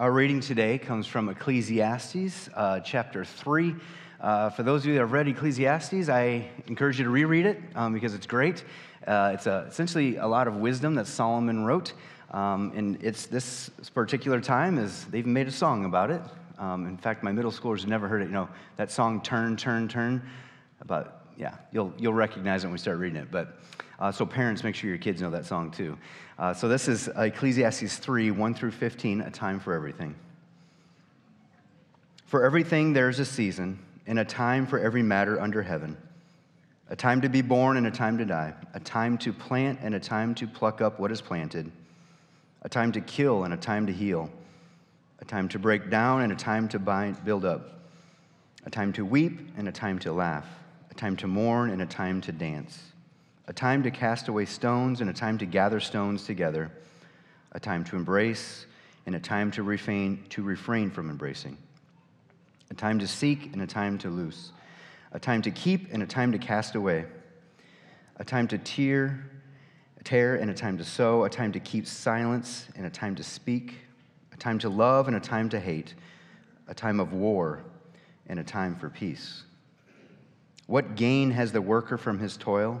Our reading today comes from Ecclesiastes, uh, chapter 3. Uh, for those of you that have read Ecclesiastes, I encourage you to reread it um, because it's great. Uh, it's a, essentially a lot of wisdom that Solomon wrote. Um, and it's this particular time is they've made a song about it. Um, in fact, my middle schoolers have never heard it. You know, that song, Turn, Turn, Turn, about, yeah, you'll, you'll recognize it when we start reading it. But uh, so, parents, make sure your kids know that song too. Uh, so, this is Ecclesiastes 3 1 through 15, a time for everything. For everything, there's a season, and a time for every matter under heaven a time to be born and a time to die, a time to plant and a time to pluck up what is planted, a time to kill and a time to heal, a time to break down and a time to bind, build up, a time to weep and a time to laugh, a time to mourn and a time to dance a time to cast away stones and a time to gather stones together, a time to embrace and a time to refrain, to refrain from embracing, a time to seek and a time to loose, a time to keep and a time to cast away, a time to tear, tear and a time to sow, a time to keep silence and a time to speak, a time to love and a time to hate, a time of war and a time for peace. What gain has the worker from his toil?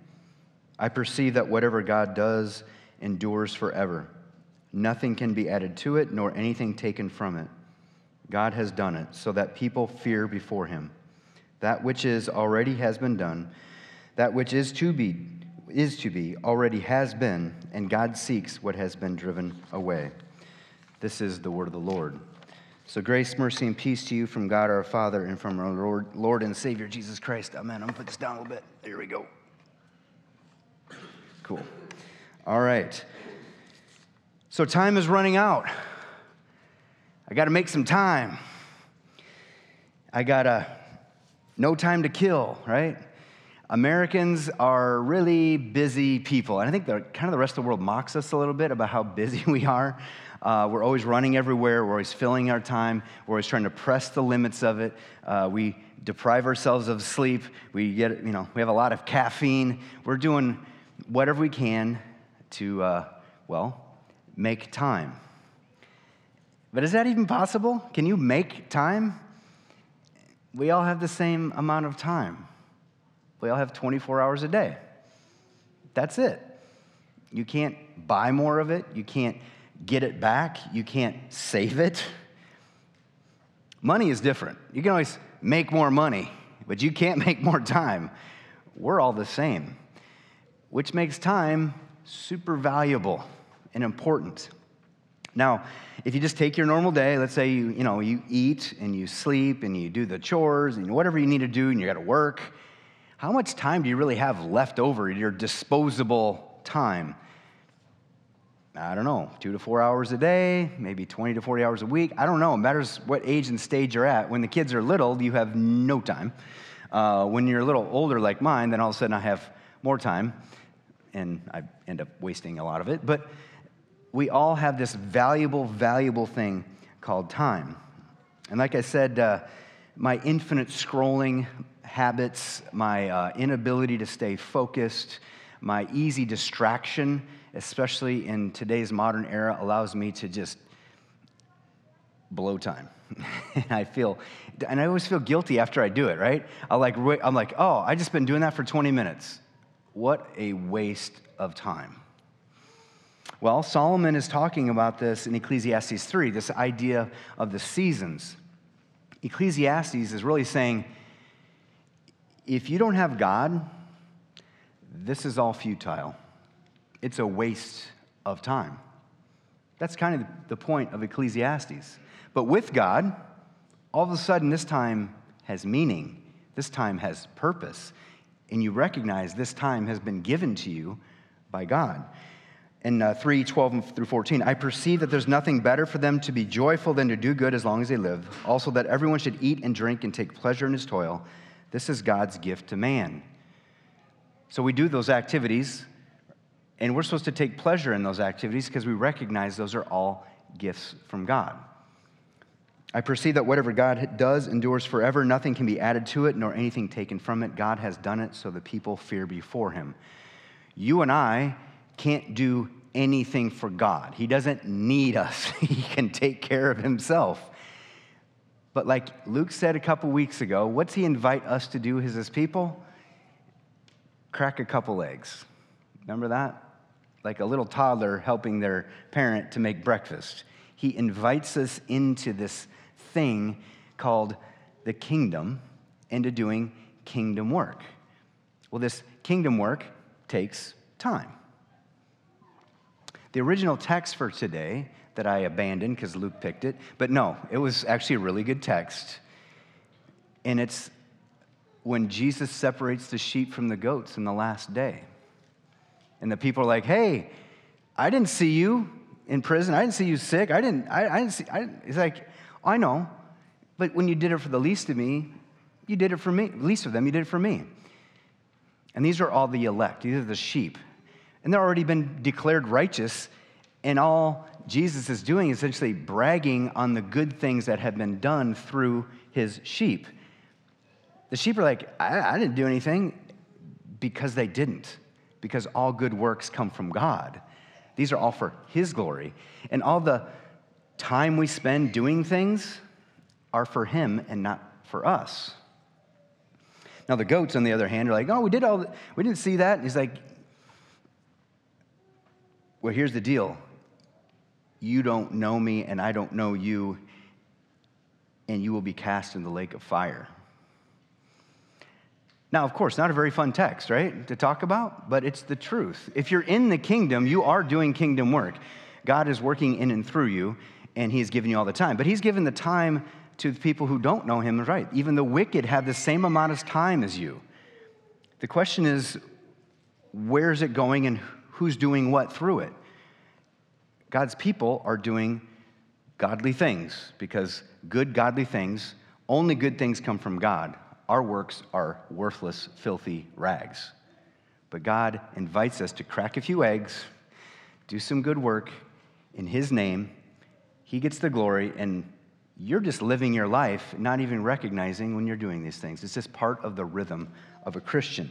I perceive that whatever God does endures forever. Nothing can be added to it, nor anything taken from it. God has done it so that people fear before him. That which is already has been done, that which is to be is to be already has been, and God seeks what has been driven away. This is the word of the Lord. So grace, mercy, and peace to you from God our Father and from our Lord, Lord and Savior Jesus Christ. Amen. I'm gonna put this down a little bit. There we go. Cool. All right. So time is running out. I got to make some time. I got to, no time to kill, right? Americans are really busy people. And I think the, kind of the rest of the world mocks us a little bit about how busy we are. Uh, we're always running everywhere. We're always filling our time. We're always trying to press the limits of it. Uh, we deprive ourselves of sleep. We get, you know, we have a lot of caffeine. We're doing whatever we can to, uh, well, make time. But is that even possible? Can you make time? We all have the same amount of time. We all have 24 hours a day. That's it. You can't buy more of it. You can't get it back. You can't save it. Money is different. You can always make more money, but you can't make more time. We're all the same which makes time super valuable and important. Now, if you just take your normal day, let's say you, you know, you eat and you sleep and you do the chores and whatever you need to do and you got to work, how much time do you really have left over, your disposable time? I don't know, two to four hours a day, maybe 20 to 40 hours a week. I don't know. It matters what age and stage you're at. When the kids are little, you have no time. Uh, when you're a little older like mine, then all of a sudden I have more time and I end up wasting a lot of it. But we all have this valuable, valuable thing called time. And like I said, uh, my infinite scrolling habits, my uh, inability to stay focused, my easy distraction, especially in today's modern era, allows me to just blow time. and I feel, and I always feel guilty after I do it, right? I like, I'm like, oh, I just been doing that for 20 minutes. What a waste of time. Well, Solomon is talking about this in Ecclesiastes 3, this idea of the seasons. Ecclesiastes is really saying if you don't have God, this is all futile. It's a waste of time. That's kind of the point of Ecclesiastes. But with God, all of a sudden, this time has meaning, this time has purpose and you recognize this time has been given to you by God. in uh, 3 12 through 14 i perceive that there's nothing better for them to be joyful than to do good as long as they live. Also that everyone should eat and drink and take pleasure in his toil. This is god's gift to man. So we do those activities and we're supposed to take pleasure in those activities because we recognize those are all gifts from god i perceive that whatever god does endures forever nothing can be added to it nor anything taken from it god has done it so the people fear before him you and i can't do anything for God. He doesn't need us, He can take care of Himself. But like Luke said a couple weeks ago, what's He invite us to do as His people? Crack a couple eggs. Remember that? Like a little toddler helping their parent to make breakfast. He invites us into this thing called the kingdom into doing kingdom work. Well, this kingdom work takes time. The original text for today that I abandoned because Luke picked it, but no, it was actually a really good text. And it's when Jesus separates the sheep from the goats in the last day. And the people are like, hey, I didn't see you in prison. I didn't see you sick. I didn't, I, I didn't see, I it's like, I know. But when you did it for the least of me, you did it for me. Least of them, you did it for me. And these are all the elect. These are the sheep. And they're already been declared righteous. And all Jesus is doing is essentially bragging on the good things that have been done through his sheep. The sheep are like, I, I didn't do anything because they didn't, because all good works come from God. These are all for his glory. And all the time we spend doing things are for him and not for us. Now, the goats, on the other hand, are like, oh, we did all, we didn't see that. And he's like, well, here's the deal you don't know me, and I don't know you, and you will be cast in the lake of fire. Now, of course, not a very fun text, right, to talk about, but it's the truth. If you're in the kingdom, you are doing kingdom work. God is working in and through you, and He's given you all the time. But He's given the time to the people who don't know Him, right? Even the wicked have the same amount of time as you. The question is, where is it going and who's doing what through it. God's people are doing godly things because good, godly things, only good things come from God. Our works are worthless, filthy rags. But God invites us to crack a few eggs, do some good work in His name. He gets the glory, and you're just living your life, not even recognizing when you're doing these things. It's just part of the rhythm of a Christian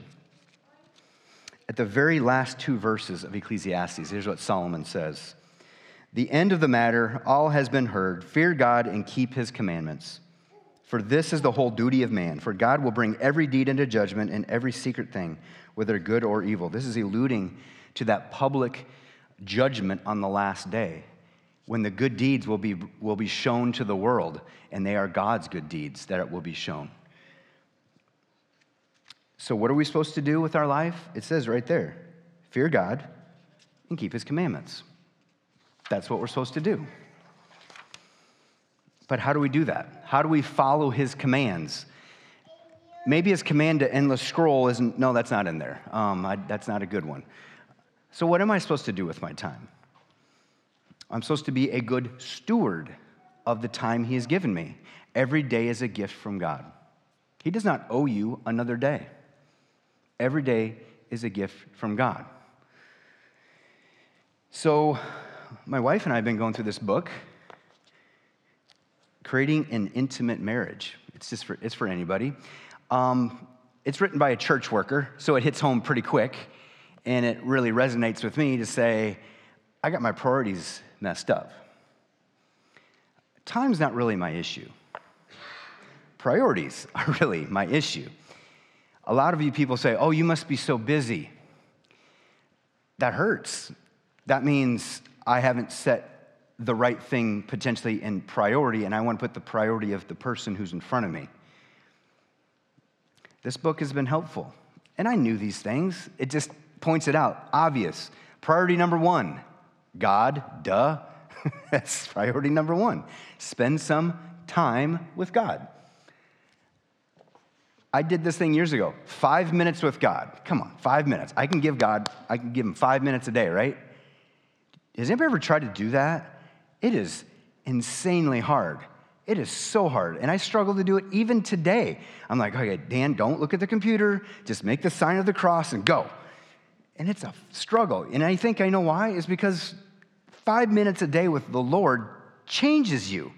at the very last two verses of Ecclesiastes, here's what Solomon says The end of the matter, all has been heard. Fear God and keep his commandments. For this is the whole duty of man. For God will bring every deed into judgment and every secret thing, whether good or evil. This is alluding to that public judgment on the last day when the good deeds will be, will be shown to the world, and they are God's good deeds that it will be shown. So, what are we supposed to do with our life? It says right there fear God and keep his commandments. That's what we're supposed to do. But how do we do that? How do we follow his commands? Maybe his command to endless scroll isn't, no, that's not in there. Um, I, that's not a good one. So, what am I supposed to do with my time? I'm supposed to be a good steward of the time he has given me. Every day is a gift from God. He does not owe you another day. Every day is a gift from God. So, my wife and I have been going through this book, Creating an Intimate Marriage. It's just for, it's for anybody. Um, it's written by a church worker, so it hits home pretty quick, and it really resonates with me to say, I got my priorities messed up. Time's not really my issue. Priorities are really my issue. A lot of you people say, oh, you must be so busy. That hurts. That means I haven't set the right thing potentially in priority, and I want to put the priority of the person who's in front of me. This book has been helpful. And I knew these things. It just points it out. Obvious. Priority number one God, duh. That's priority number one. Spend some time with God. I did this thing years ago. Five minutes with God. Come on, five minutes. I can give God, I can give him five minutes a day, right? Has anybody ever tried to do that? It is insanely hard. It is so hard. And I struggle to do it even today. I'm like, okay, Dan, don't look at the computer. Just make the sign of the cross and go. And it's a struggle. And I think I know why is because five minutes a day with the Lord changes you.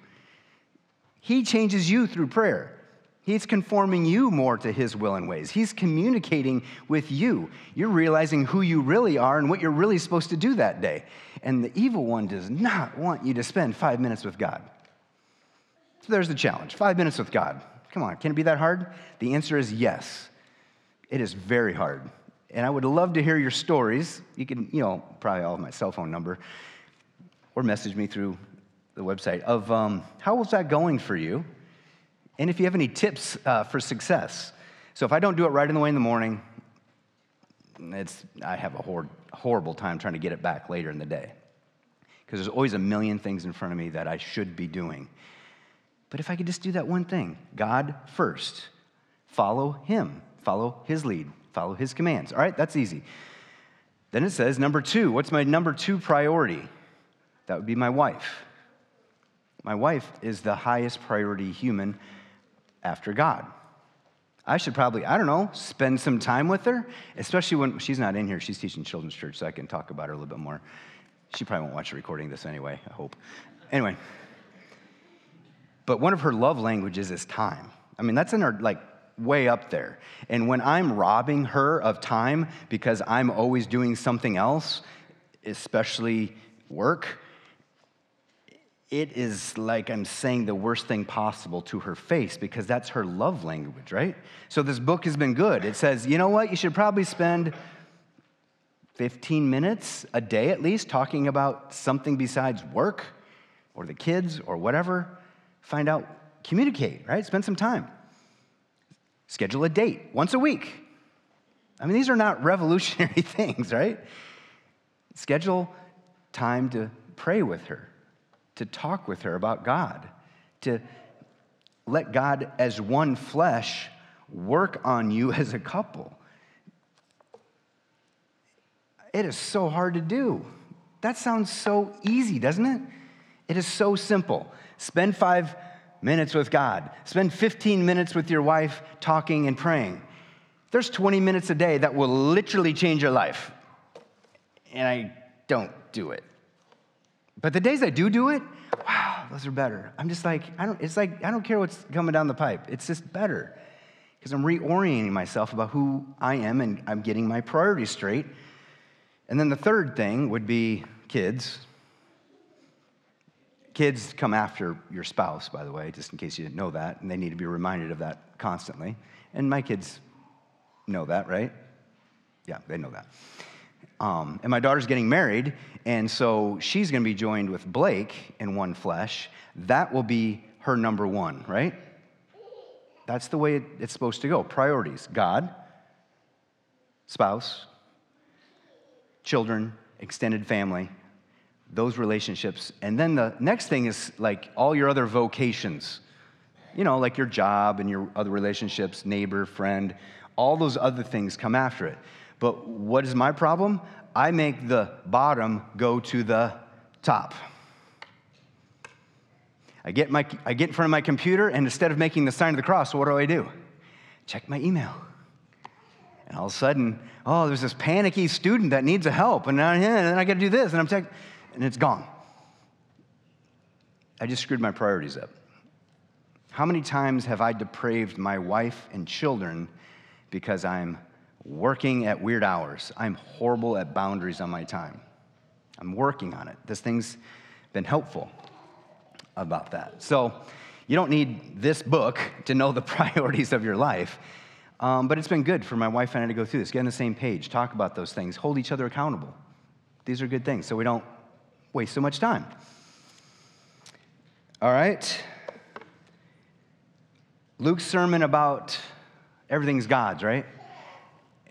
He changes you through prayer. He's conforming you more to His will and ways. He's communicating with you. You're realizing who you really are and what you're really supposed to do that day. And the evil one does not want you to spend five minutes with God. So there's the challenge five minutes with God. Come on, can it be that hard? The answer is yes. It is very hard. And I would love to hear your stories. You can, you know, probably all have my cell phone number or message me through the website of um, how was that going for you? And if you have any tips uh, for success. So if I don't do it right in the way in the morning, it's, I have a hor- horrible time trying to get it back later in the day. Because there's always a million things in front of me that I should be doing. But if I could just do that one thing God first, follow Him, follow His lead, follow His commands. All right, that's easy. Then it says, number two, what's my number two priority? That would be my wife. My wife is the highest priority human after God. I should probably, I don't know, spend some time with her, especially when she's not in here. She's teaching children's church, so I can talk about her a little bit more. She probably won't watch the recording this anyway, I hope. Anyway, but one of her love languages is time. I mean, that's in her, like, way up there. And when I'm robbing her of time because I'm always doing something else, especially work, it is like I'm saying the worst thing possible to her face because that's her love language, right? So this book has been good. It says, you know what? You should probably spend 15 minutes a day at least talking about something besides work or the kids or whatever. Find out, communicate, right? Spend some time. Schedule a date once a week. I mean, these are not revolutionary things, right? Schedule time to pray with her to talk with her about God, to let God as one flesh work on you as a couple. It is so hard to do. That sounds so easy, doesn't it? It is so simple. Spend five minutes with God, spend 15 minutes with your wife talking and praying. There's 20 minutes a day that will literally change your life. And I don't do it. But the days I do do it, wow, those are better. I'm just like, I don't, it's like, I don't care what's coming down the pipe. It's just better because I'm reorienting myself about who I am and I'm getting my priorities straight. And then the third thing would be kids. Kids come after your spouse, by the way, just in case you didn't know that, and they need to be reminded of that constantly. And my kids know that, right? Yeah, they know that. Um, and my daughter's getting married, and so she's going to be joined with Blake in one flesh. That will be her number one, right? That's the way it's supposed to go. Priorities God, spouse, children, extended family, those relationships. And then the next thing is like all your other vocations, you know, like your job and your other relationships, neighbor, friend, all those other things come after it. But what is my problem? I make the bottom go to the top. I get, my, I get in front of my computer, and instead of making the sign of the cross, what do I do? Check my email. And all of a sudden, oh, there's this panicky student that needs a help, and then I got to do this, and I'm checking, and it's gone. I just screwed my priorities up. How many times have I depraved my wife and children because I'm working at weird hours. I'm horrible at boundaries on my time. I'm working on it. This thing's been helpful about that. So, you don't need this book to know the priorities of your life, um, but it's been good for my wife and I to go through this, get on the same page, talk about those things, hold each other accountable. These are good things so we don't waste so much time. All right. Luke's sermon about everything's God's, right?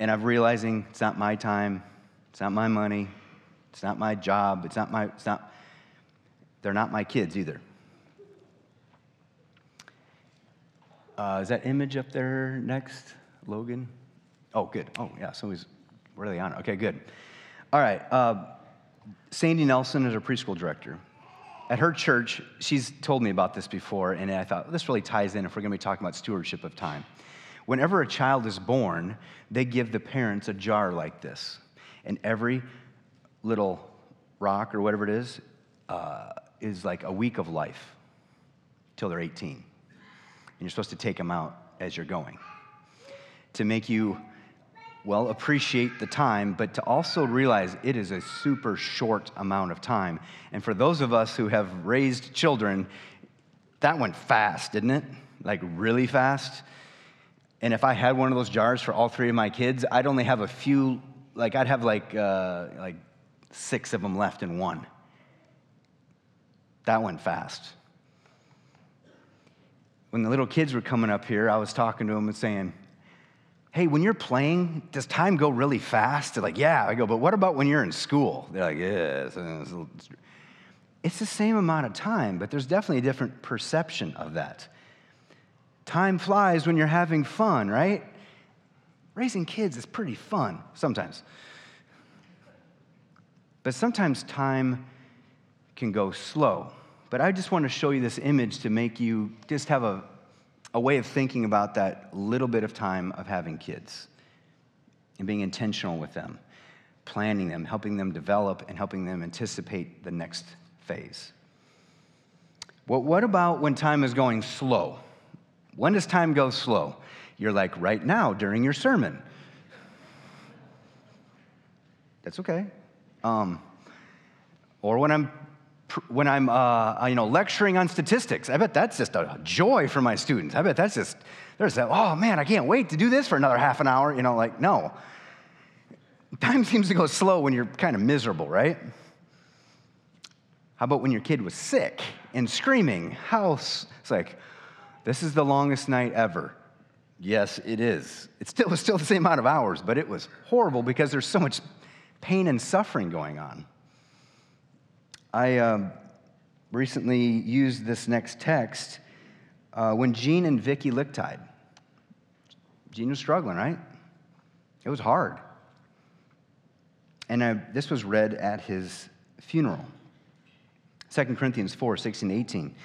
and I'm realizing it's not my time, it's not my money, it's not my job, it's not my, it's not, they're not my kids either. Uh, is that image up there next, Logan? Oh, good. Oh, yeah, somebody's, they on? It? Okay, good. All right. Uh, Sandy Nelson is our preschool director. At her church, she's told me about this before, and I thought this really ties in if we're going to be talking about stewardship of time. Whenever a child is born, they give the parents a jar like this, and every little rock or whatever it is uh, is like a week of life till they're 18. And you're supposed to take them out as you're going to make you well, appreciate the time, but to also realize it is a super short amount of time. And for those of us who have raised children, that went fast, didn't it? Like really fast. And if I had one of those jars for all three of my kids, I'd only have a few, like I'd have like, uh, like six of them left in one. That went fast. When the little kids were coming up here, I was talking to them and saying, hey, when you're playing, does time go really fast? They're like, yeah. I go, but what about when you're in school? They're like, yeah. It's the same amount of time, but there's definitely a different perception of that. Time flies when you're having fun, right? Raising kids is pretty fun sometimes. But sometimes time can go slow. But I just want to show you this image to make you just have a, a way of thinking about that little bit of time of having kids and being intentional with them, planning them, helping them develop, and helping them anticipate the next phase. Well, what about when time is going slow? When does time go slow? You're like right now during your sermon. That's okay. Um, or when I'm when I'm, uh, you know, lecturing on statistics. I bet that's just a joy for my students. I bet that's just, there's that, oh man, I can't wait to do this for another half an hour. You know, like, no. Time seems to go slow when you're kind of miserable, right? How about when your kid was sick and screaming? How, it's like, this is the longest night ever. Yes, it is. It still was still the same amount of hours, but it was horrible because there's so much pain and suffering going on. I um, recently used this next text uh, when Gene and Vicky Lichtide. Gene was struggling, right? It was hard. And I, this was read at his funeral. 2 Corinthians 4 16, 18.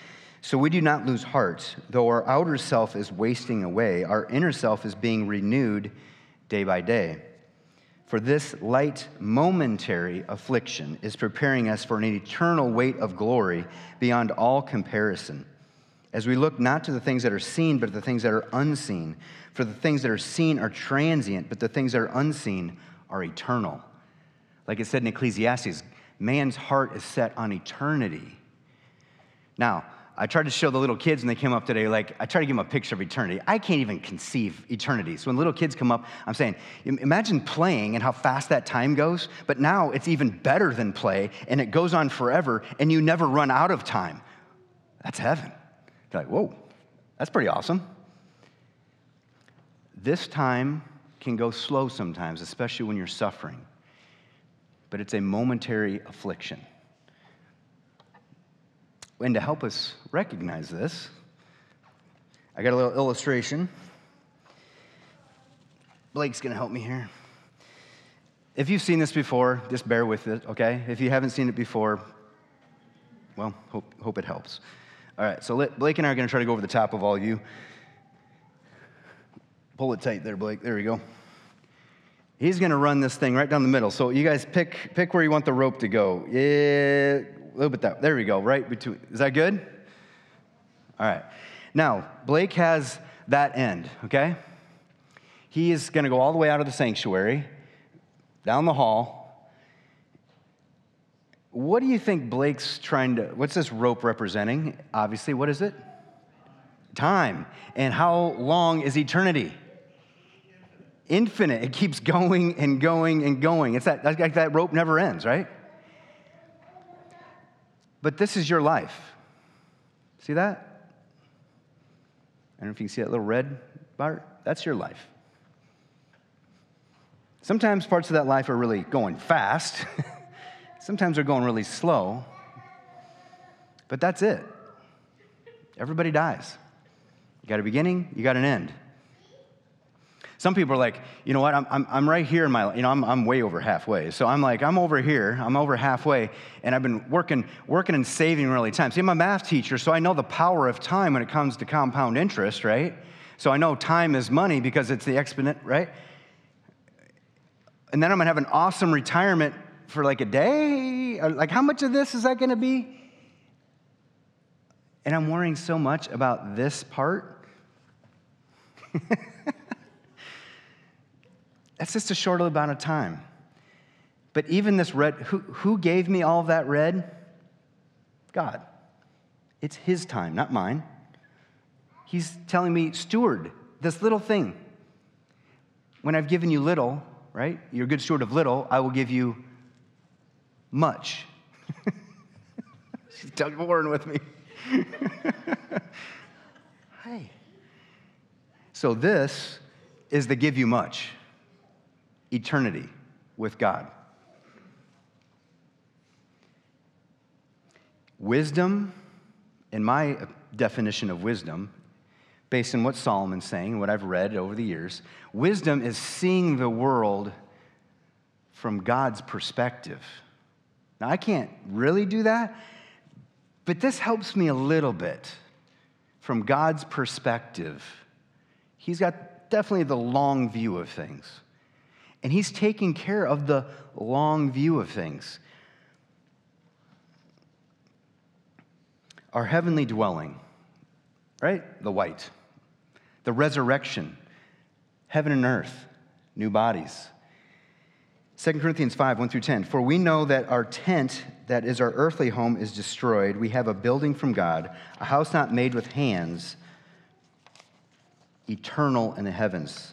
So we do not lose heart, though our outer self is wasting away, our inner self is being renewed day by day. For this light, momentary affliction is preparing us for an eternal weight of glory beyond all comparison. As we look not to the things that are seen, but the things that are unseen. For the things that are seen are transient, but the things that are unseen are eternal. Like it said in Ecclesiastes, man's heart is set on eternity. Now, I tried to show the little kids when they came up today, like, I try to give them a picture of eternity. I can't even conceive eternity. So when little kids come up, I'm saying, imagine playing and how fast that time goes, but now it's even better than play, and it goes on forever, and you never run out of time. That's heaven. They're like, whoa, that's pretty awesome. This time can go slow sometimes, especially when you're suffering, but it's a momentary affliction. And to help us recognize this, I got a little illustration. Blake's going to help me here. If you've seen this before, just bear with it, okay? If you haven't seen it before, well, hope, hope it helps. All right, so Blake and I are going to try to go over the top of all of you. Pull it tight there, Blake. There we go. He's going to run this thing right down the middle. So you guys pick, pick where you want the rope to go. Yeah, little bit that. There we go, right between. Is that good? All right. Now, Blake has that end, okay? He is going to go all the way out of the sanctuary, down the hall. What do you think Blake's trying to, what's this rope representing? Obviously, what is it? Time. And how long is eternity? Infinite. It keeps going and going and going. It's that, like that rope never ends, right? But this is your life. See that? I don't know if you can see that little red bar. That's your life. Sometimes parts of that life are really going fast, sometimes they're going really slow, but that's it. Everybody dies. You got a beginning, you got an end. Some people are like, you know what, I'm, I'm, I'm right here in my, you know, I'm, I'm way over halfway. So I'm like, I'm over here, I'm over halfway, and I've been working, working and saving really time. See, I'm a math teacher, so I know the power of time when it comes to compound interest, right? So I know time is money because it's the exponent, right? And then I'm gonna have an awesome retirement for like a day. Like, how much of this is that gonna be? And I'm worrying so much about this part. That's just a short amount of time. But even this red, who, who gave me all of that red? God. It's His time, not mine. He's telling me, steward this little thing. When I've given you little, right? You're a good steward of little, I will give you much. She's Doug Warren with me. hey. So this is the give you much eternity with God. Wisdom, in my definition of wisdom, based on what Solomon's saying, and what I've read over the years, wisdom is seeing the world from God's perspective. Now, I can't really do that, but this helps me a little bit from God's perspective. He's got definitely the long view of things and He's taking care of the long view of things. Our heavenly dwelling, right? The white. The resurrection, heaven and earth, new bodies. 2 Corinthians 5, 1 through 10. For we know that our tent, that is our earthly home, is destroyed. We have a building from God, a house not made with hands, eternal in the heavens.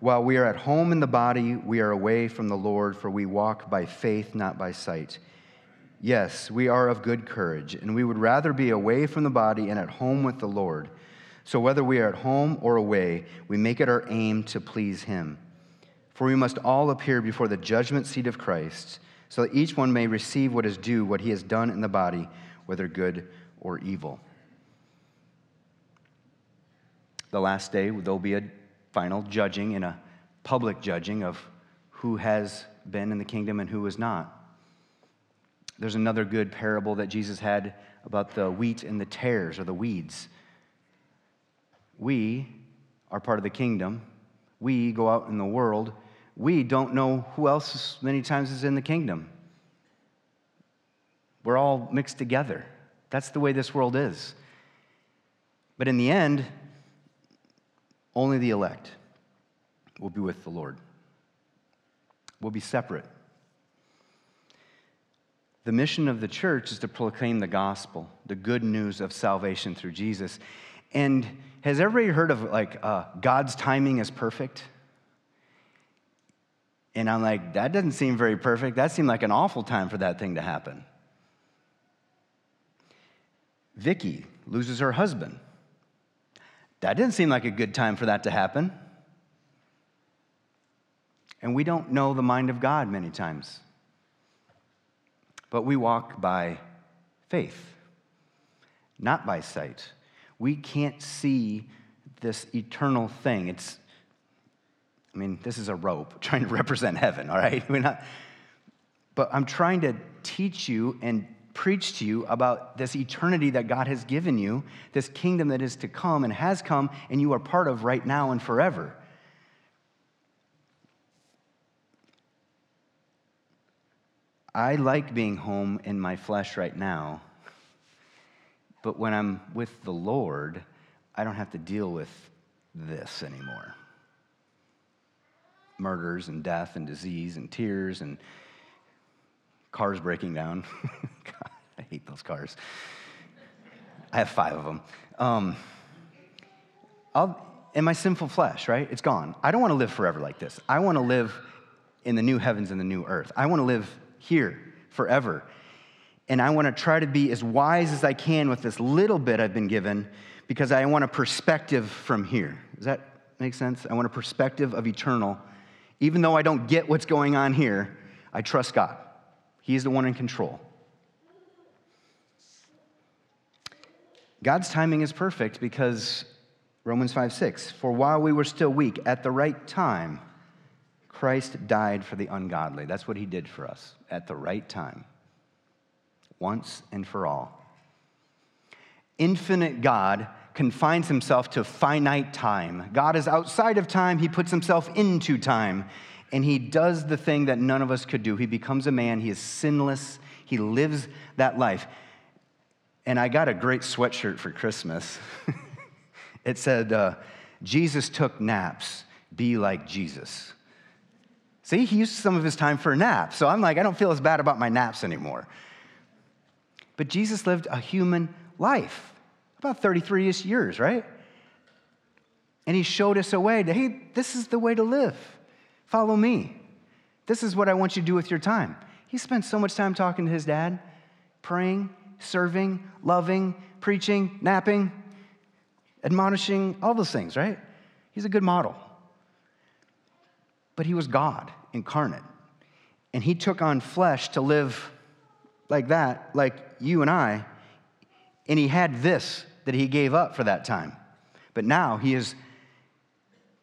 while we are at home in the body, we are away from the Lord, for we walk by faith, not by sight. Yes, we are of good courage, and we would rather be away from the body and at home with the Lord. So whether we are at home or away, we make it our aim to please Him. For we must all appear before the judgment seat of Christ, so that each one may receive what is due, what he has done in the body, whether good or evil. The last day, there'll be a final judging and a public judging of who has been in the kingdom and who is not. There's another good parable that Jesus had about the wheat and the tares or the weeds. We are part of the kingdom. We go out in the world. We don't know who else many times is in the kingdom. We're all mixed together. That's the way this world is. But in the end, only the elect will be with the Lord. We'll be separate. The mission of the church is to proclaim the gospel, the good news of salvation through Jesus. And has everybody heard of like uh, God's timing is perfect? And I'm like, that doesn't seem very perfect. That seemed like an awful time for that thing to happen. Vicky loses her husband. That didn't seem like a good time for that to happen. And we don't know the mind of God many times. But we walk by faith, not by sight. We can't see this eternal thing. It's, I mean, this is a rope trying to represent heaven, all right? We're not, but I'm trying to teach you and preach to you about this eternity that God has given you, this kingdom that is to come and has come, and you are part of right now and forever. I like being home in my flesh right now, but when I'm with the Lord, I don't have to deal with this anymore murders and death and disease and tears and cars breaking down. God, I hate those cars. I have five of them. Um, I'll, in my sinful flesh, right? It's gone. I don't want to live forever like this. I want to live in the new heavens and the new earth. I want to live here forever. And I want to try to be as wise as I can with this little bit I've been given because I want a perspective from here. Does that make sense? I want a perspective of eternal. Even though I don't get what's going on here, I trust God. He's the one in control. God's timing is perfect because Romans 5 6, for while we were still weak, at the right time, Christ died for the ungodly. That's what he did for us at the right time, once and for all. Infinite God confines himself to finite time. God is outside of time, he puts himself into time, and he does the thing that none of us could do. He becomes a man, he is sinless, he lives that life. And I got a great sweatshirt for Christmas. it said, uh, Jesus took naps, be like Jesus. See, he used some of his time for a nap. So I'm like, I don't feel as bad about my naps anymore. But Jesus lived a human life, about 33 years, right? And he showed us a way to, hey, this is the way to live. Follow me. This is what I want you to do with your time. He spent so much time talking to his dad, praying, serving, loving, preaching, napping, admonishing, all those things, right? He's a good model. But he was God incarnate. And he took on flesh to live like that, like you and I. And he had this that he gave up for that time. But now he has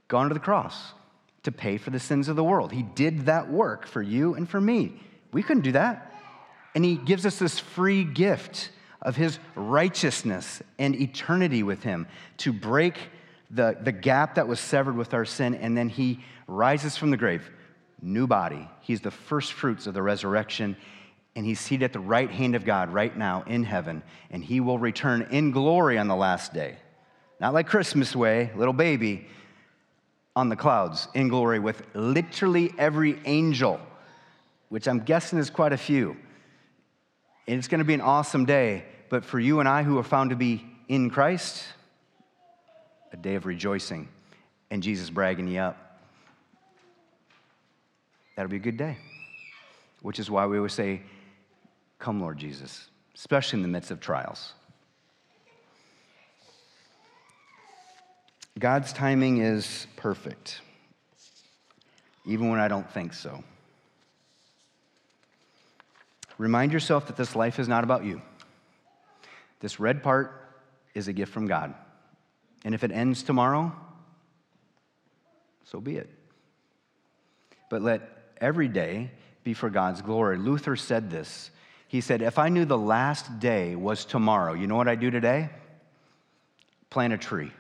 gone to the cross to pay for the sins of the world. He did that work for you and for me. We couldn't do that. And he gives us this free gift of his righteousness and eternity with him to break the, the gap that was severed with our sin. And then he rises from the grave, new body. He's the first fruits of the resurrection. And he's seated at the right hand of God right now in heaven. And he will return in glory on the last day. Not like Christmas way, little baby on the clouds in glory with literally every angel, which I'm guessing is quite a few. And it's going to be an awesome day. But for you and I who are found to be in Christ, a day of rejoicing and Jesus bragging you up. That'll be a good day. Which is why we always say, Come, Lord Jesus, especially in the midst of trials. God's timing is perfect, even when I don't think so. Remind yourself that this life is not about you. This red part is a gift from God. And if it ends tomorrow, so be it. But let every day be for God's glory. Luther said this. He said, If I knew the last day was tomorrow, you know what I do today? Plant a tree.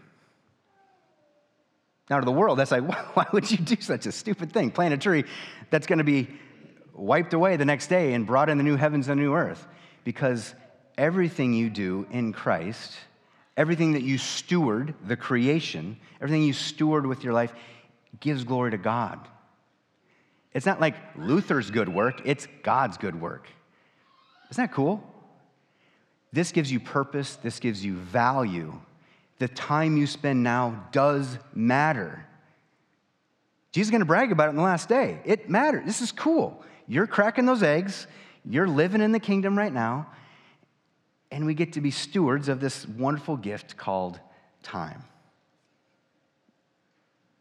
Now, to the world, that's like, why would you do such a stupid thing? Plant a tree that's going to be wiped away the next day and brought in the new heavens and the new earth. Because everything you do in Christ, everything that you steward, the creation, everything you steward with your life, gives glory to God. It's not like Luther's good work, it's God's good work. Isn't that cool? This gives you purpose, this gives you value. The time you spend now does matter. Jesus is going to brag about it in the last day. It matters. This is cool. You're cracking those eggs. You're living in the kingdom right now. And we get to be stewards of this wonderful gift called time.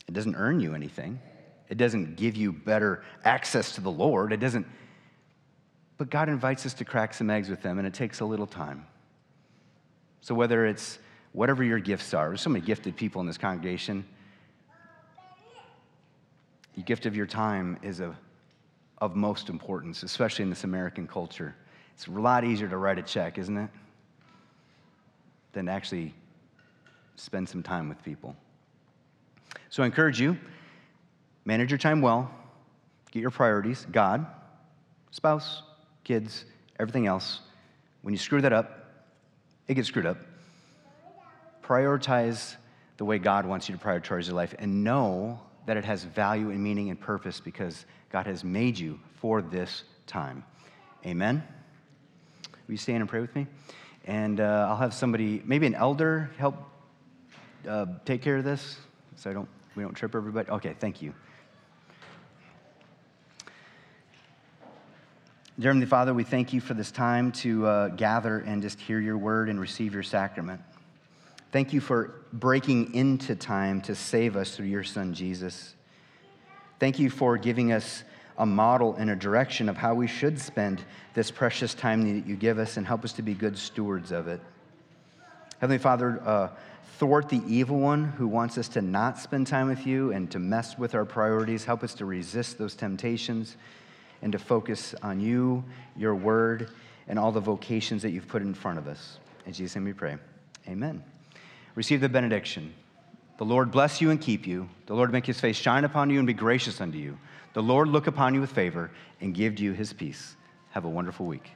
It doesn't earn you anything, it doesn't give you better access to the Lord. It doesn't. But God invites us to crack some eggs with them, and it takes a little time. So, whether it's whatever your gifts are, there's so many gifted people in this congregation. The gift of your time is a of most importance, especially in this American culture. It's a lot easier to write a check, isn't it? Than to actually spend some time with people. So I encourage you manage your time well, get your priorities God, spouse, kids, everything else. When you screw that up, it gets screwed up. Prioritize the way God wants you to prioritize your life and know that it has value and meaning and purpose because God has made you for this time. Amen? Will you stand and pray with me? And uh, I'll have somebody, maybe an elder, help uh, take care of this so I don't, we don't trip everybody. Okay, thank you. Dear Heavenly Father, we thank you for this time to uh, gather and just hear your word and receive your sacrament. Thank you for breaking into time to save us through your Son, Jesus. Thank you for giving us a model and a direction of how we should spend this precious time that you give us and help us to be good stewards of it. Heavenly Father, uh, thwart the evil one who wants us to not spend time with you and to mess with our priorities. Help us to resist those temptations and to focus on you, your word, and all the vocations that you've put in front of us. In Jesus' name we pray. Amen. Receive the benediction. The Lord bless you and keep you. The Lord make his face shine upon you and be gracious unto you. The Lord look upon you with favor and give you his peace. Have a wonderful week.